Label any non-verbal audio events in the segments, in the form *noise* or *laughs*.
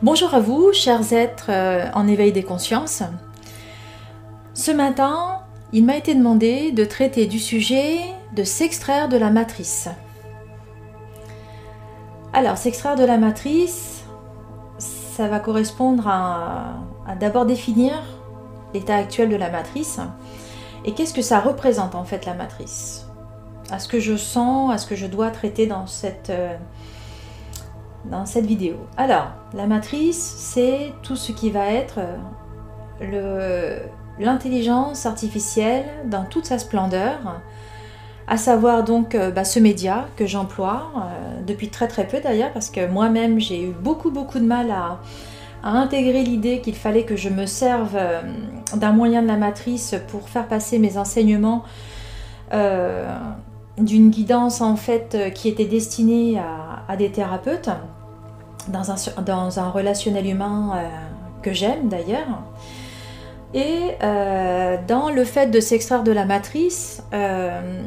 Bonjour à vous, chers êtres euh, en éveil des consciences. Ce matin, il m'a été demandé de traiter du sujet de s'extraire de la matrice. Alors, s'extraire de la matrice, ça va correspondre à, d'abord définir l'état actuel de la matrice et qu'est-ce que ça représente en fait la matrice? À ce que je sens, à ce que je dois traiter dans cette, euh, dans cette vidéo. Alors, la matrice, c'est tout ce qui va être euh, l'intelligence artificielle dans toute sa splendeur, à savoir donc euh, bah, ce média que j'emploie euh, depuis très très peu d'ailleurs, parce que moi-même j'ai eu beaucoup beaucoup de mal à, intégrer l'idée qu'il fallait que je me serve d'un moyen de la matrice pour faire passer mes enseignements d'une guidance en fait qui était destinée à des thérapeutes dans un, dans un relationnel humain euh, que j'aime d'ailleurs. Et euh, dans le fait de s'extraire de la matrice, euh,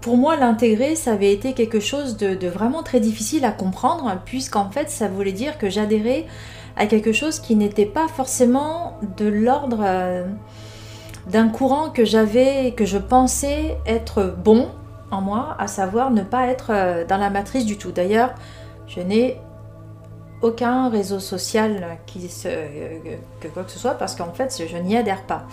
pour moi, l'intégrer, ça avait été quelque chose de, vraiment très difficile à comprendre, puisqu'en fait, ça voulait dire que j'adhérais à quelque chose qui n'était pas forcément de l'ordre d'un courant que j'avais, que je pensais être bon en moi, à savoir ne pas être dans la matrice du tout. D'ailleurs, je n'ai aucun réseau social que quoi que ce soit parce qu'en fait je n'y adhère pas.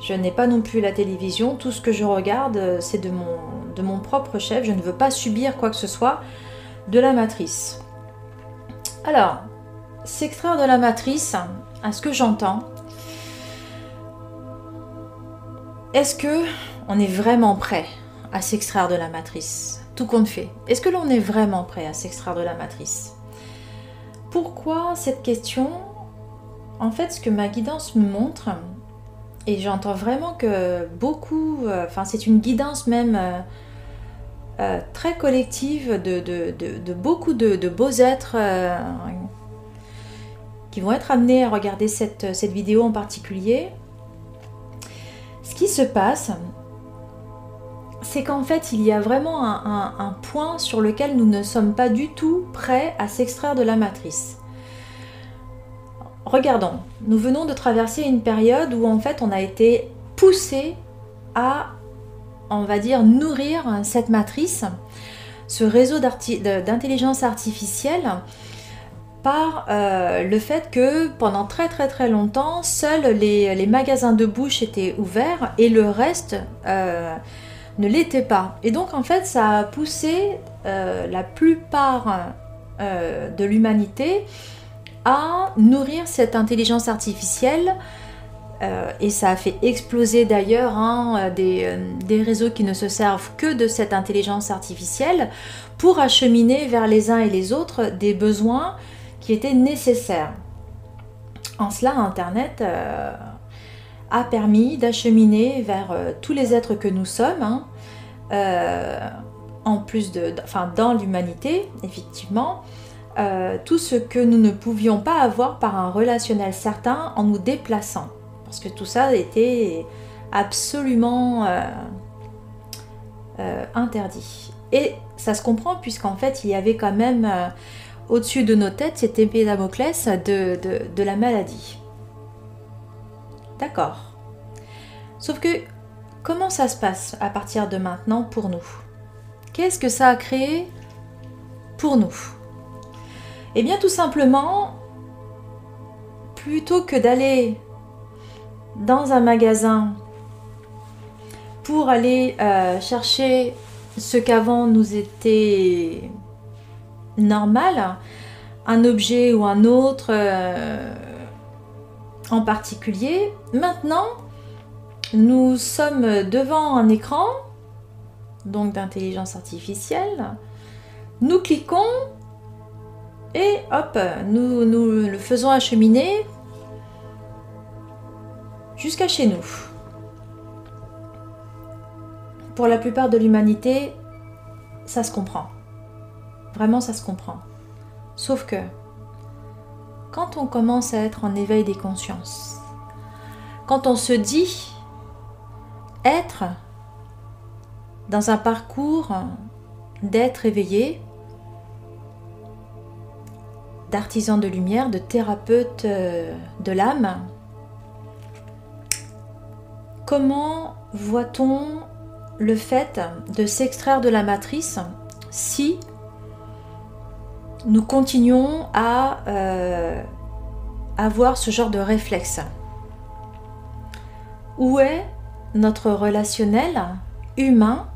Je n'ai pas non plus la télévision, tout ce que je regarde c'est de mon, de mon propre chef, je ne veux pas subir quoi que ce soit de la matrice. Alors, s'extraire de la matrice, à ce que j'entends, est-ce que on est vraiment prêt à s'extraire de la matrice? Tout compte fait. Est-ce que l'on est vraiment prêt à s'extraire de la matrice? Pourquoi cette question En fait, ce que ma guidance me montre, et j'entends vraiment que beaucoup, euh, enfin c'est une guidance même euh, euh, très collective de, beaucoup de, beaux êtres qui vont être amenés à regarder cette, vidéo en particulier. Ce qui se passe, c'est qu'en fait, il y a vraiment un, point sur lequel nous ne sommes pas du tout prêts à s'extraire de la matrice. Regardons, nous venons de traverser une période où en fait on a été poussé à, on va dire, nourrir cette matrice, ce réseau d'intelligence artificielle, par euh, le fait que pendant très très très longtemps, seuls les, magasins de bouche étaient ouverts et le reste euh, ne l'était pas. Et donc en fait ça a poussé euh, la plupart euh, de l'humanité à nourrir cette intelligence artificielle euh, et ça a fait exploser d'ailleurs hein, des, des, réseaux qui ne se servent que de cette intelligence artificielle pour acheminer vers les uns et les autres des besoins qui étaient nécessaires. En cela, Internet a permis d'acheminer vers euh, tous les êtres que nous sommes, hein, euh, en plus de, enfin dans l'humanité, effectivement, euh, tout ce que nous ne pouvions pas avoir par un relationnel certain en nous déplaçant. Parce que tout ça était absolument interdit. Et ça se comprend puisqu'en fait il y avait quand même au-dessus de nos têtes cette épée Damoclès de la maladie. D'accord. Sauf que, comment ça se passe à partir de maintenant pour nous? Qu'est-ce que ça a créé pour nous? Eh bien, tout simplement, plutôt que d'aller dans un magasin pour aller euh, chercher ce qu'avant nous était normal, un objet ou un autre, euh, en particulier. Maintenant, nous sommes devant un écran, donc d'intelligence artificielle. Nous cliquons et hop, nous, nous le faisons acheminer jusqu'à chez nous. Pour la plupart de l'humanité, ça se comprend. Vraiment, ça se comprend. Sauf que quand on commence à être en éveil des consciences, quand on se dit être dans un parcours d'être éveillé, d'artisan de lumière, de thérapeute euh, de l'âme. Comment voit-on le fait de s'extraire de la matrice si nous continuons à euh, avoir ce genre de réflexe. Où est notre relationnel humain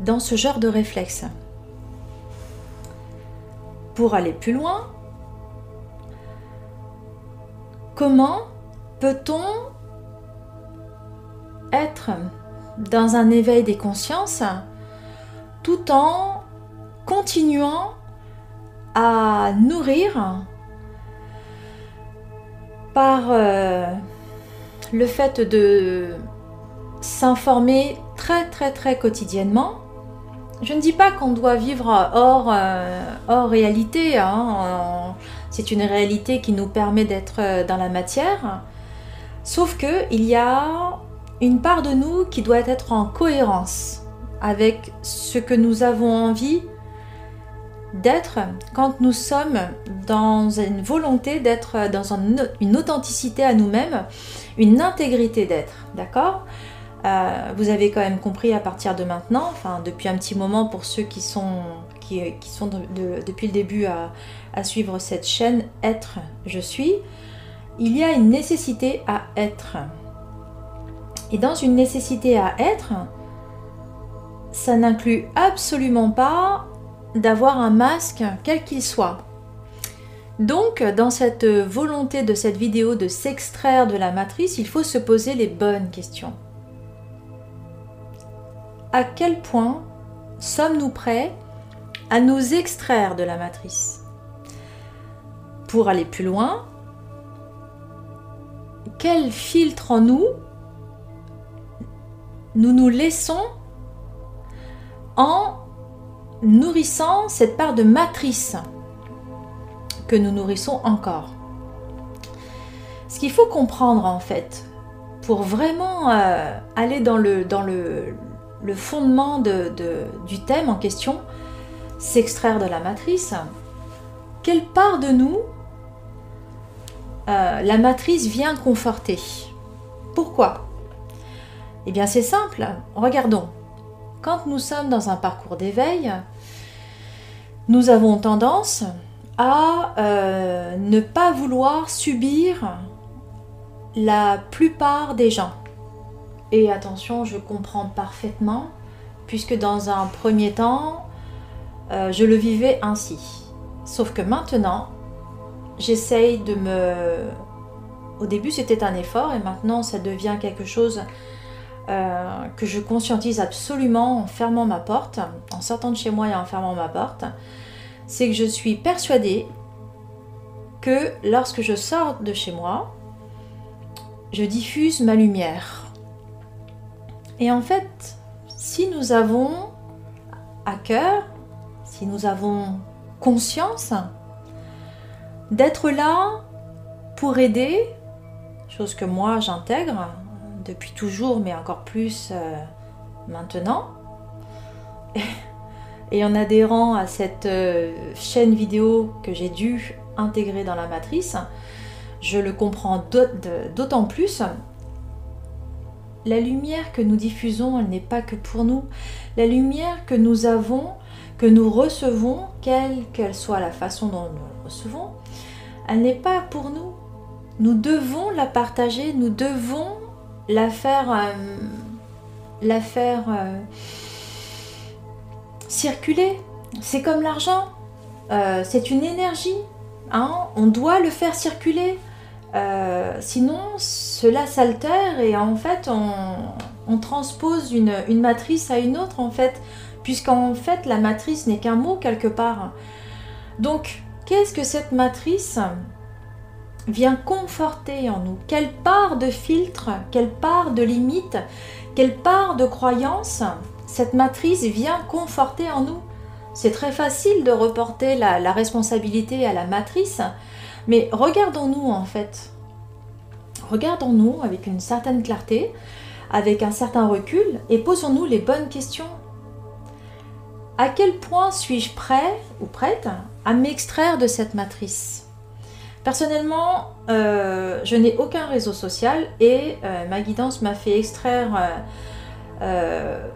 dans ce genre de réflexe? Pour aller plus loin, comment peut-on être dans un éveil des consciences tout en continuant à nourrir par euh, le fait de s'informer très très très quotidiennement. Je ne dis pas qu'on doit vivre hors, euh, hors réalité, hein. c'est une réalité qui nous permet d'être dans la matière, sauf que il y a une part de nous qui doit être en cohérence avec ce que nous avons envie d'être quand nous sommes dans une volonté d'être dans une authenticité à nous-mêmes, une intégrité d'être, d'accord? Euh, Vous avez quand même compris à partir de maintenant, enfin depuis un petit moment pour ceux qui sont, qui, sont depuis le début à, à suivre cette chaîne, être, je suis, il y a une nécessité à être. Et dans une nécessité à être, ça n'inclut absolument pas d'avoir un masque, quel qu'il soit. Donc, dans cette volonté de cette vidéo de s'extraire de la matrice, il faut se poser les bonnes questions. À quel point sommes-nous prêts à nous extraire de la matrice? Pour aller plus loin, quel filtre en nous nous nous laissons en nourrissant cette part de matrice que nous nourrissons encore. Ce qu'il faut comprendre en fait, pour vraiment euh, aller dans le, fondement de, du thème en question, s'extraire de la matrice, quelle part de nous euh, la matrice vient conforter? Pourquoi? Eh bien c'est simple, regardons. Quand nous sommes dans un parcours d'éveil, nous avons tendance à euh, ne pas vouloir subir la plupart des gens. Et attention, je comprends parfaitement, puisque dans un premier temps, euh, je le vivais ainsi. Sauf que maintenant, j'essaye de me... Au début, c'était un effort, et maintenant, ça devient quelque chose euh, que je conscientise absolument en fermant ma porte, en sortant de chez moi et en fermant ma porte, c'est que je suis persuadée que lorsque je sors de chez moi, je diffuse ma lumière. Et en fait, si nous avons à cœur, si nous avons conscience d'être là pour aider, chose que moi j'intègre, depuis toujours, mais encore plus euh, maintenant. *laughs* Et en adhérant à cette euh, chaîne vidéo que j'ai dû intégrer dans la matrice, je le comprends d'autant plus. La lumière que nous diffusons, elle n'est pas que pour nous. La lumière que nous avons, que nous recevons, quelle qu'elle soit la façon dont nous la recevons, elle n'est pas pour nous. Nous devons la partager, nous devons la faire, euh, euh, circuler. C'est comme l'argent, euh, c'est une énergie. Hein. On doit le faire circuler. sinon, cela s'altère et en fait, on, transpose une, une, matrice à une autre, en fait, puisqu'en fait, la matrice n'est qu'un mot quelque part. Donc, qu'est-ce que cette matrice? Vient conforter en nous Quelle part de filtre, quelle part de limite, quelle part de croyance cette matrice vient conforter en nous C'est très facile de reporter la, responsabilité à la matrice, mais regardons-nous en fait. Regardons-nous avec une certaine clarté, avec un certain recul, et posons-nous les bonnes questions. À quel point suis-je prêt ou prête à m'extraire de cette matrice? Personnellement, euh, je n'ai aucun réseau social et euh, ma guidance m'a fait extraire euh,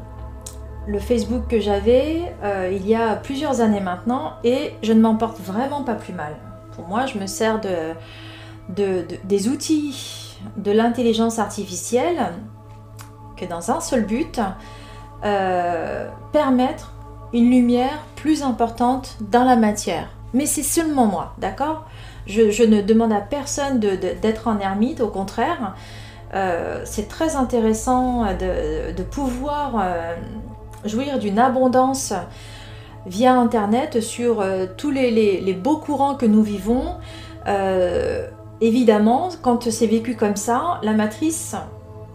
le Facebook que j'avais il y a plusieurs années maintenant et je ne m'en porte vraiment pas plus mal. Pour moi, je me sers de, des outils de l'intelligence artificielle que dans un seul but, permettre une lumière plus importante dans la matière. Mais c'est seulement moi, d'accord? Je, ne demande à personne d'être en ermite, au contraire. Euh, c'est très intéressant de, pouvoir euh, jouir d'une abondance via Internet sur euh, tous les, beaux courants que nous vivons. évidemment, quand c'est vécu comme ça, la matrice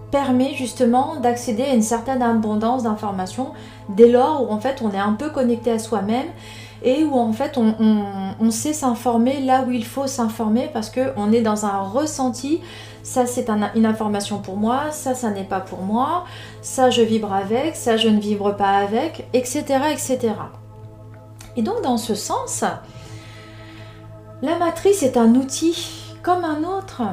permet justement d'accéder à une certaine abondance d'informations dès lors où en fait on est un peu connecté à soi-même et où en fait on, sait s'informer là où il faut s'informer parce qu'on est dans un ressenti. Ça c'est une information pour moi, ça ça n'est pas pour moi, ça je vibre avec, ça je ne vibre pas avec, etc. etc. Et donc dans ce sens, la matrice est un outil comme un autre.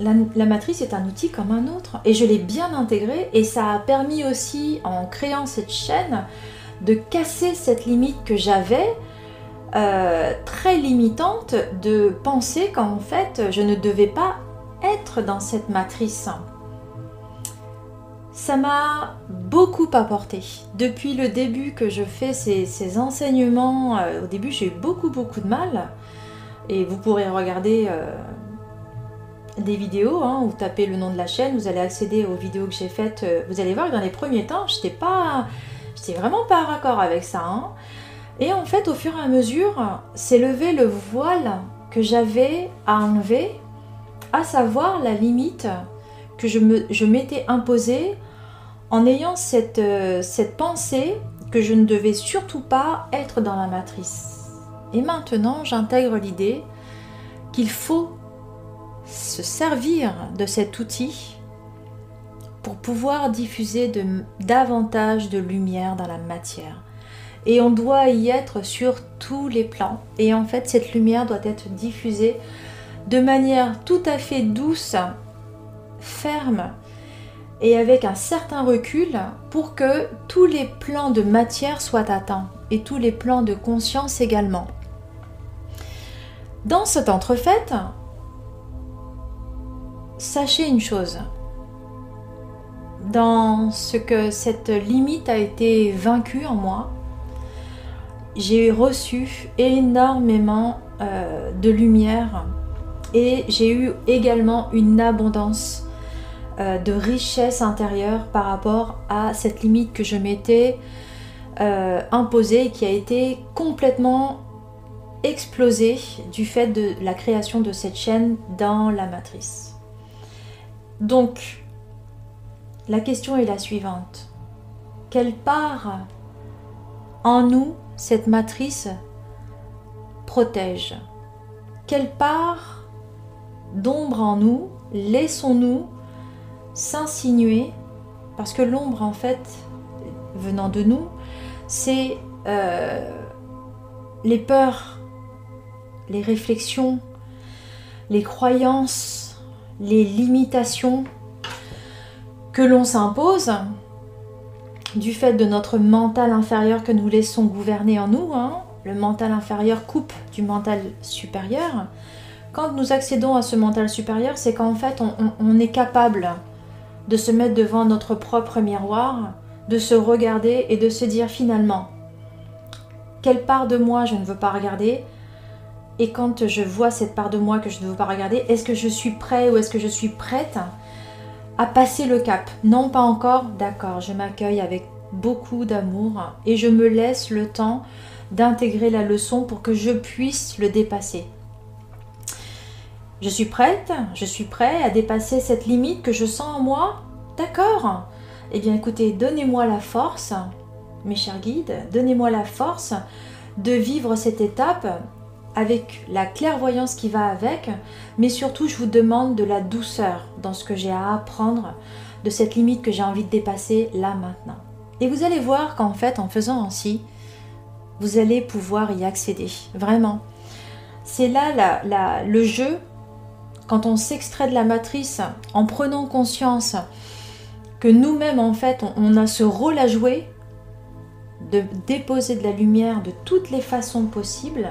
La, la, matrice est un outil comme un autre et je l'ai bien intégré et ça a permis aussi en créant cette chaîne de casser cette limite que j'avais, euh, très limitante, de penser qu'en fait je ne devais pas être dans cette matrice. Ça m'a beaucoup apporté. Depuis le début que je fais ces, enseignements, euh, au début j'ai eu beaucoup beaucoup de mal. Et vous pourrez regarder euh, des vidéos, hein, ou taper le nom de la chaîne, vous allez accéder aux vidéos que j'ai faites. vous allez voir que dans les premiers temps, je n'étais pas J'étais vraiment pas raccord avec ça. Hein. Et en fait, au fur et à mesure, s'est levé le voile que j'avais à enlever, à savoir la limite que je, m'étais imposée en ayant euh, cette pensée que je ne devais surtout pas être dans la matrice. Et maintenant, j'intègre l'idée qu'il faut se servir de cet outil pouvoir diffuser davantage de lumière dans la matière. Et on doit y être sur tous les plans. Et en fait, cette lumière doit être diffusée de manière tout à fait douce, ferme et avec un certain recul pour que tous les plans de matière soient atteints et tous les plans de conscience également. Dans cette entrefaite, sachez une chose, dans ce que cette limite a été vaincue en moi, j'ai reçu énormément euh, de lumière et j'ai eu également une abondance euh, de richesse intérieure par rapport à cette limite que je m'étais euh, imposée et qui a été complètement explosée du fait de la création de cette chaîne dans la matrice. Donc, la question est la suivante. Quelle part en nous cette matrice protège? Quelle part d'ombre en nous laissons-nous s'insinuer? Parce que l'ombre, en fait, venant de nous, c'est euh, les peurs, les réflexions, les croyances, les limitations que l'on s'impose du fait de notre mental inférieur que nous laissons gouverner en nous. Hein. le mental inférieur coupe du mental supérieur. Quand nous accédons à ce mental supérieur, c'est qu'en fait, on, est capable de se mettre devant notre propre miroir, de se regarder et de se dire finalement, quelle part de moi je ne veux pas regarder? Et quand je vois cette part de moi que je ne veux pas regarder, est-ce que je suis prêt ou est-ce que je suis prête passer le cap. Non, pas encore, d'accord, je m'accueille avec beaucoup d'amour et je me laisse le temps d'intégrer la leçon pour que je puisse le dépasser. Je suis prête, je suis prêt à dépasser cette limite que je sens en moi D'accord Eh bien écoutez, donnez-moi la force, mes chers guides, donnez-moi la force de vivre cette étape avec la clairvoyance qui va avec, mais surtout je vous demande de la douceur dans ce que j'ai à apprendre, de cette limite que j'ai envie de dépasser là maintenant. Et vous allez voir qu'en fait en faisant ainsi, vous allez pouvoir y accéder, vraiment. C'est là le jeu, quand on s'extrait de la matrice en prenant conscience que nous-mêmes, en fait, on a ce rôle à jouer de déposer de la lumière de toutes les façons possibles,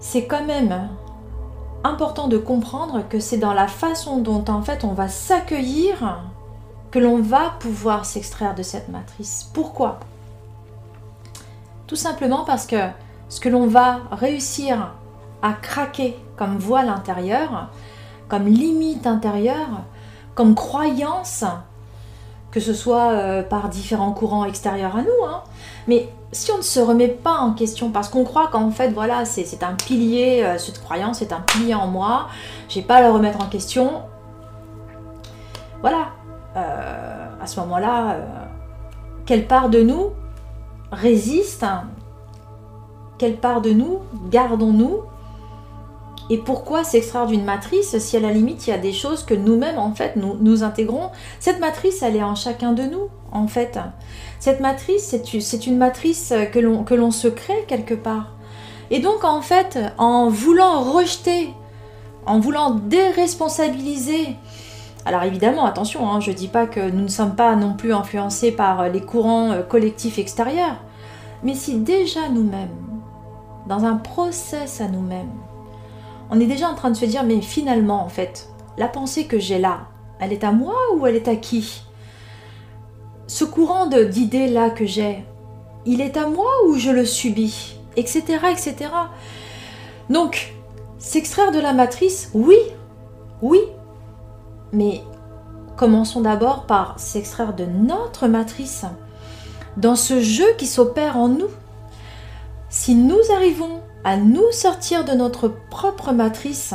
c'est quand même important de comprendre que c'est dans la façon dont en fait on va s'accueillir que l'on va pouvoir s'extraire de cette matrice. Pourquoi? Tout simplement parce que ce que l'on va réussir à craquer comme voile intérieure, comme limite intérieure, comme croyance, que ce soit euh, par différents courants extérieurs à nous, hein, mais si on ne se remet pas en question, parce qu'on croit qu'en fait, voilà, c'est un pilier, euh, cette croyance c'est un pilier en moi, j'ai pas à le remettre en question, voilà, euh, à ce moment-là, quelle part de nous résiste, quelle part de nous gardons-nous et pourquoi s'extraire d'une matrice si à la limite il y a des choses que nous-mêmes en fait nous, nous intégrons? Cette matrice elle est en chacun de nous en fait. Cette matrice c'est une matrice que l'on se crée quelque part. Et donc en fait en voulant rejeter, en voulant déresponsabiliser, alors évidemment, attention, hein, je ne dis pas que nous ne sommes pas non plus influencés par les courants euh, collectifs extérieurs, mais si déjà nous-mêmes, dans un process à nous-mêmes, on est déjà en train de se dire, mais finalement, en fait, la pensée que j'ai là, elle est à moi ou elle est à qui? Ce courant d'idées-là que j'ai, il est à moi ou je le subis Etc. etc. Donc, s'extraire de la matrice, oui, oui, mais commençons d'abord par s'extraire de notre matrice, dans ce jeu qui s'opère en nous. Si nous arrivons à nous sortir de notre propre matrice,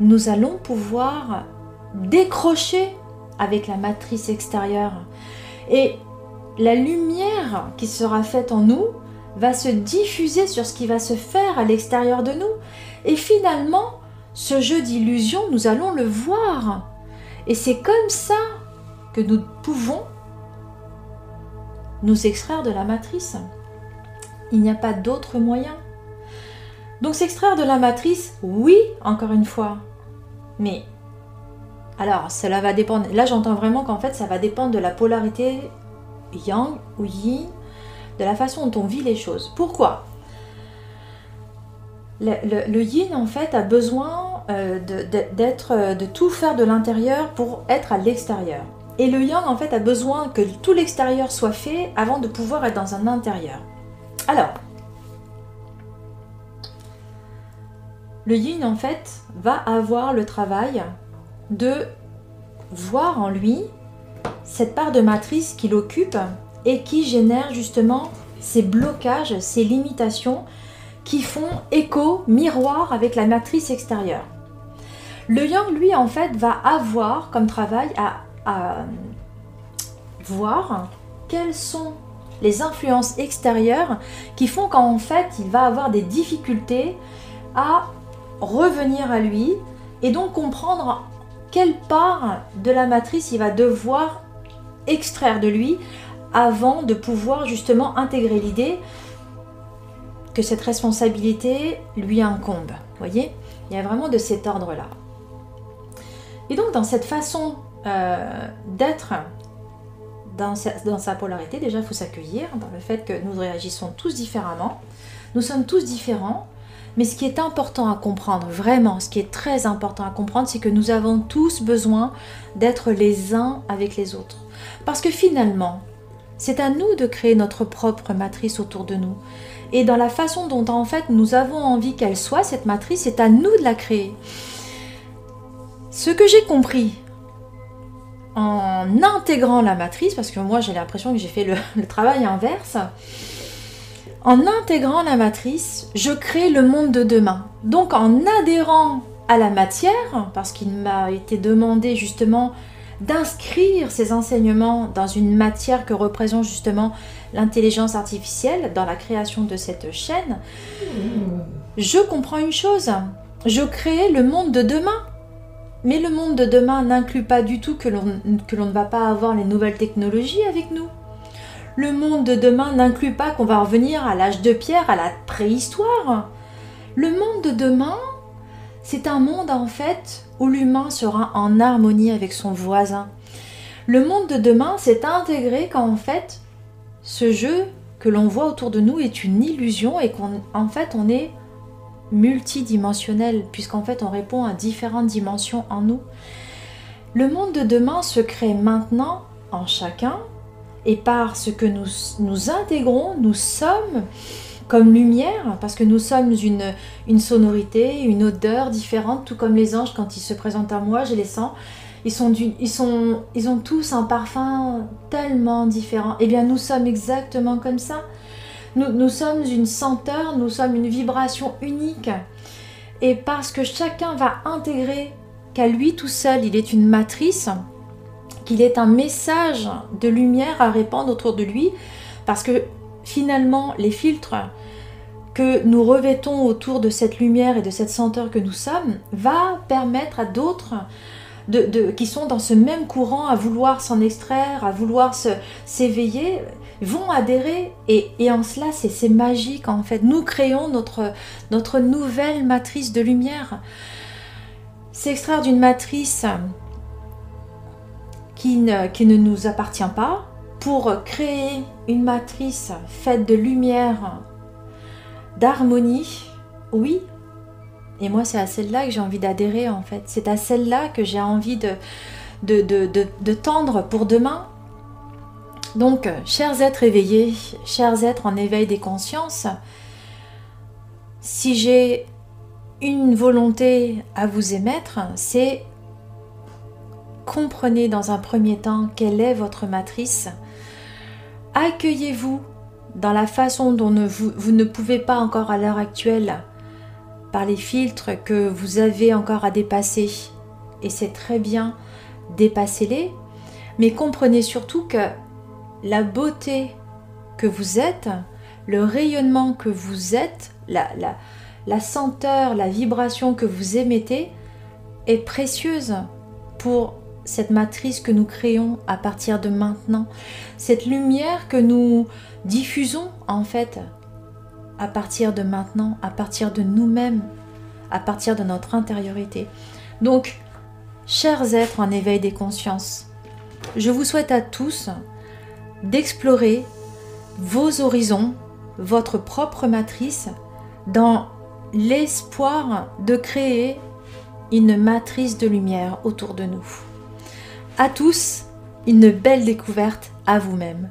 nous allons pouvoir décrocher avec la matrice extérieure. Et la lumière qui sera faite en nous va se diffuser sur ce qui va se faire à l'extérieur de nous. Et finalement, ce jeu d'illusion, nous allons le voir. Et c'est comme ça que nous pouvons nous extraire de la matrice. Il n'y a pas d'autre moyen. Donc s'extraire de la matrice, oui, encore une fois. Mais alors, cela va dépendre. Là, j'entends vraiment qu'en fait, ça va dépendre de la polarité yang ou yin, de la façon dont on vit les choses. Pourquoi? Le, yin, en fait, a besoin euh, d'être, euh, de tout faire de l'intérieur pour être à l'extérieur. Et le yang, en fait, a besoin que tout l'extérieur soit fait avant de pouvoir être dans un intérieur. Alors, le yin en fait va avoir le travail de voir en lui cette part de matrice qu'il occupe et qui génère justement ces blocages, ces limitations qui font écho, miroir avec la matrice extérieure. Le yang, lui, en fait, va avoir comme travail à, à voir quelles sont les influences extérieures qui font qu'en fait, il va avoir des difficultés à revenir à lui et donc comprendre quelle part de la matrice il va devoir extraire de lui avant de pouvoir justement intégrer l'idée que cette responsabilité lui incombe. Voyez? Il y a vraiment de cet ordre-là. Et donc dans cette façon euh, d'être dans sa, polarité, déjà il faut s'accueillir dans le fait que nous réagissons tous différemment. Nous sommes tous différents. Mais ce qui est important à comprendre, vraiment, ce qui est très important à comprendre, c'est que nous avons tous besoin d'être les uns avec les autres. Parce que finalement, c'est à nous de créer notre propre matrice autour de nous. Et dans la façon dont en fait nous avons envie qu'elle soit, cette matrice, c'est à nous de la créer. Ce que j'ai compris en intégrant la matrice, parce que moi j'ai l'impression que j'ai fait le, *laughs* le travail inverse, en intégrant la matrice, je crée le monde de demain. Donc en adhérant à la matière, parce qu'il m'a été demandé justement d'inscrire ces enseignements dans une matière que représente justement l'intelligence artificielle dans la création de cette chaîne, je comprends une chose, je crée le monde de demain. Mais le monde de demain n'inclut pas du tout que l'on ne va pas avoir les nouvelles technologies avec nous. Le monde de demain n'inclut pas qu'on va revenir à l'âge de pierre, à la préhistoire. Le monde de demain, c'est un monde en fait où l'humain sera en harmonie avec son voisin. Le monde de demain, c'est intégré quand en fait ce jeu que l'on voit autour de nous est une illusion et qu'en fait on est multidimensionnel puisqu'en fait on répond à différentes dimensions en nous. Le monde de demain se crée maintenant en chacun et par ce que nous, nous intégrons, nous sommes comme lumière, parce que nous sommes une, une sonorité, une odeur différente, tout comme les anges, quand ils se présentent à moi, je les sens. Ils, sont ils, sont, ils ont tous un parfum tellement différent. Eh bien, nous sommes exactement comme ça. Nous, nous sommes une senteur, nous sommes une vibration unique. Et parce que chacun va intégrer qu'à lui tout seul, il est une matrice, qu'il est un message de lumière à répandre autour de lui, parce que finalement, les filtres que nous revêtons autour de cette lumière et de cette senteur que nous sommes va permettre à d'autres de, qui sont dans ce même courant à vouloir s'en extraire, à vouloir s'éveiller, vont adhérer. Et, et en cela, c'est magique en fait. Nous créons notre, notre nouvelle matrice de lumière. S'extraire d'une matrice qui ne, qui ne nous appartient pas pour créer une matrice faite de lumière d'harmonie, oui. Et moi, c'est à celle-là que j'ai envie d'adhérer, en fait. C'est à celle-là que j'ai envie de, de, de, tendre pour demain. Donc, chers êtres éveillés, chers êtres en éveil des consciences, si j'ai une volonté à vous émettre, c'est comprenez dans un premier temps quelle est votre matrice, accueillez-vous dans la façon dont vous, ne pouvez pas encore à l'heure actuelle, par les filtres que vous avez encore à dépasser, et c'est très bien, dépassez-les, mais comprenez surtout que la beauté que vous êtes, le rayonnement que vous êtes, la, la, la senteur, la vibration que vous émettez est précieuse pour cette matrice que nous créons à partir de maintenant, cette lumière que nous diffusons en fait à partir de maintenant, à partir de nous-mêmes, à partir de notre intériorité. Donc, chers êtres en éveil des consciences, je vous souhaite à tous d'explorer vos horizons, votre propre matrice, dans l'espoir de créer une matrice de lumière autour de nous. À tous, une belle découverte à vous-même.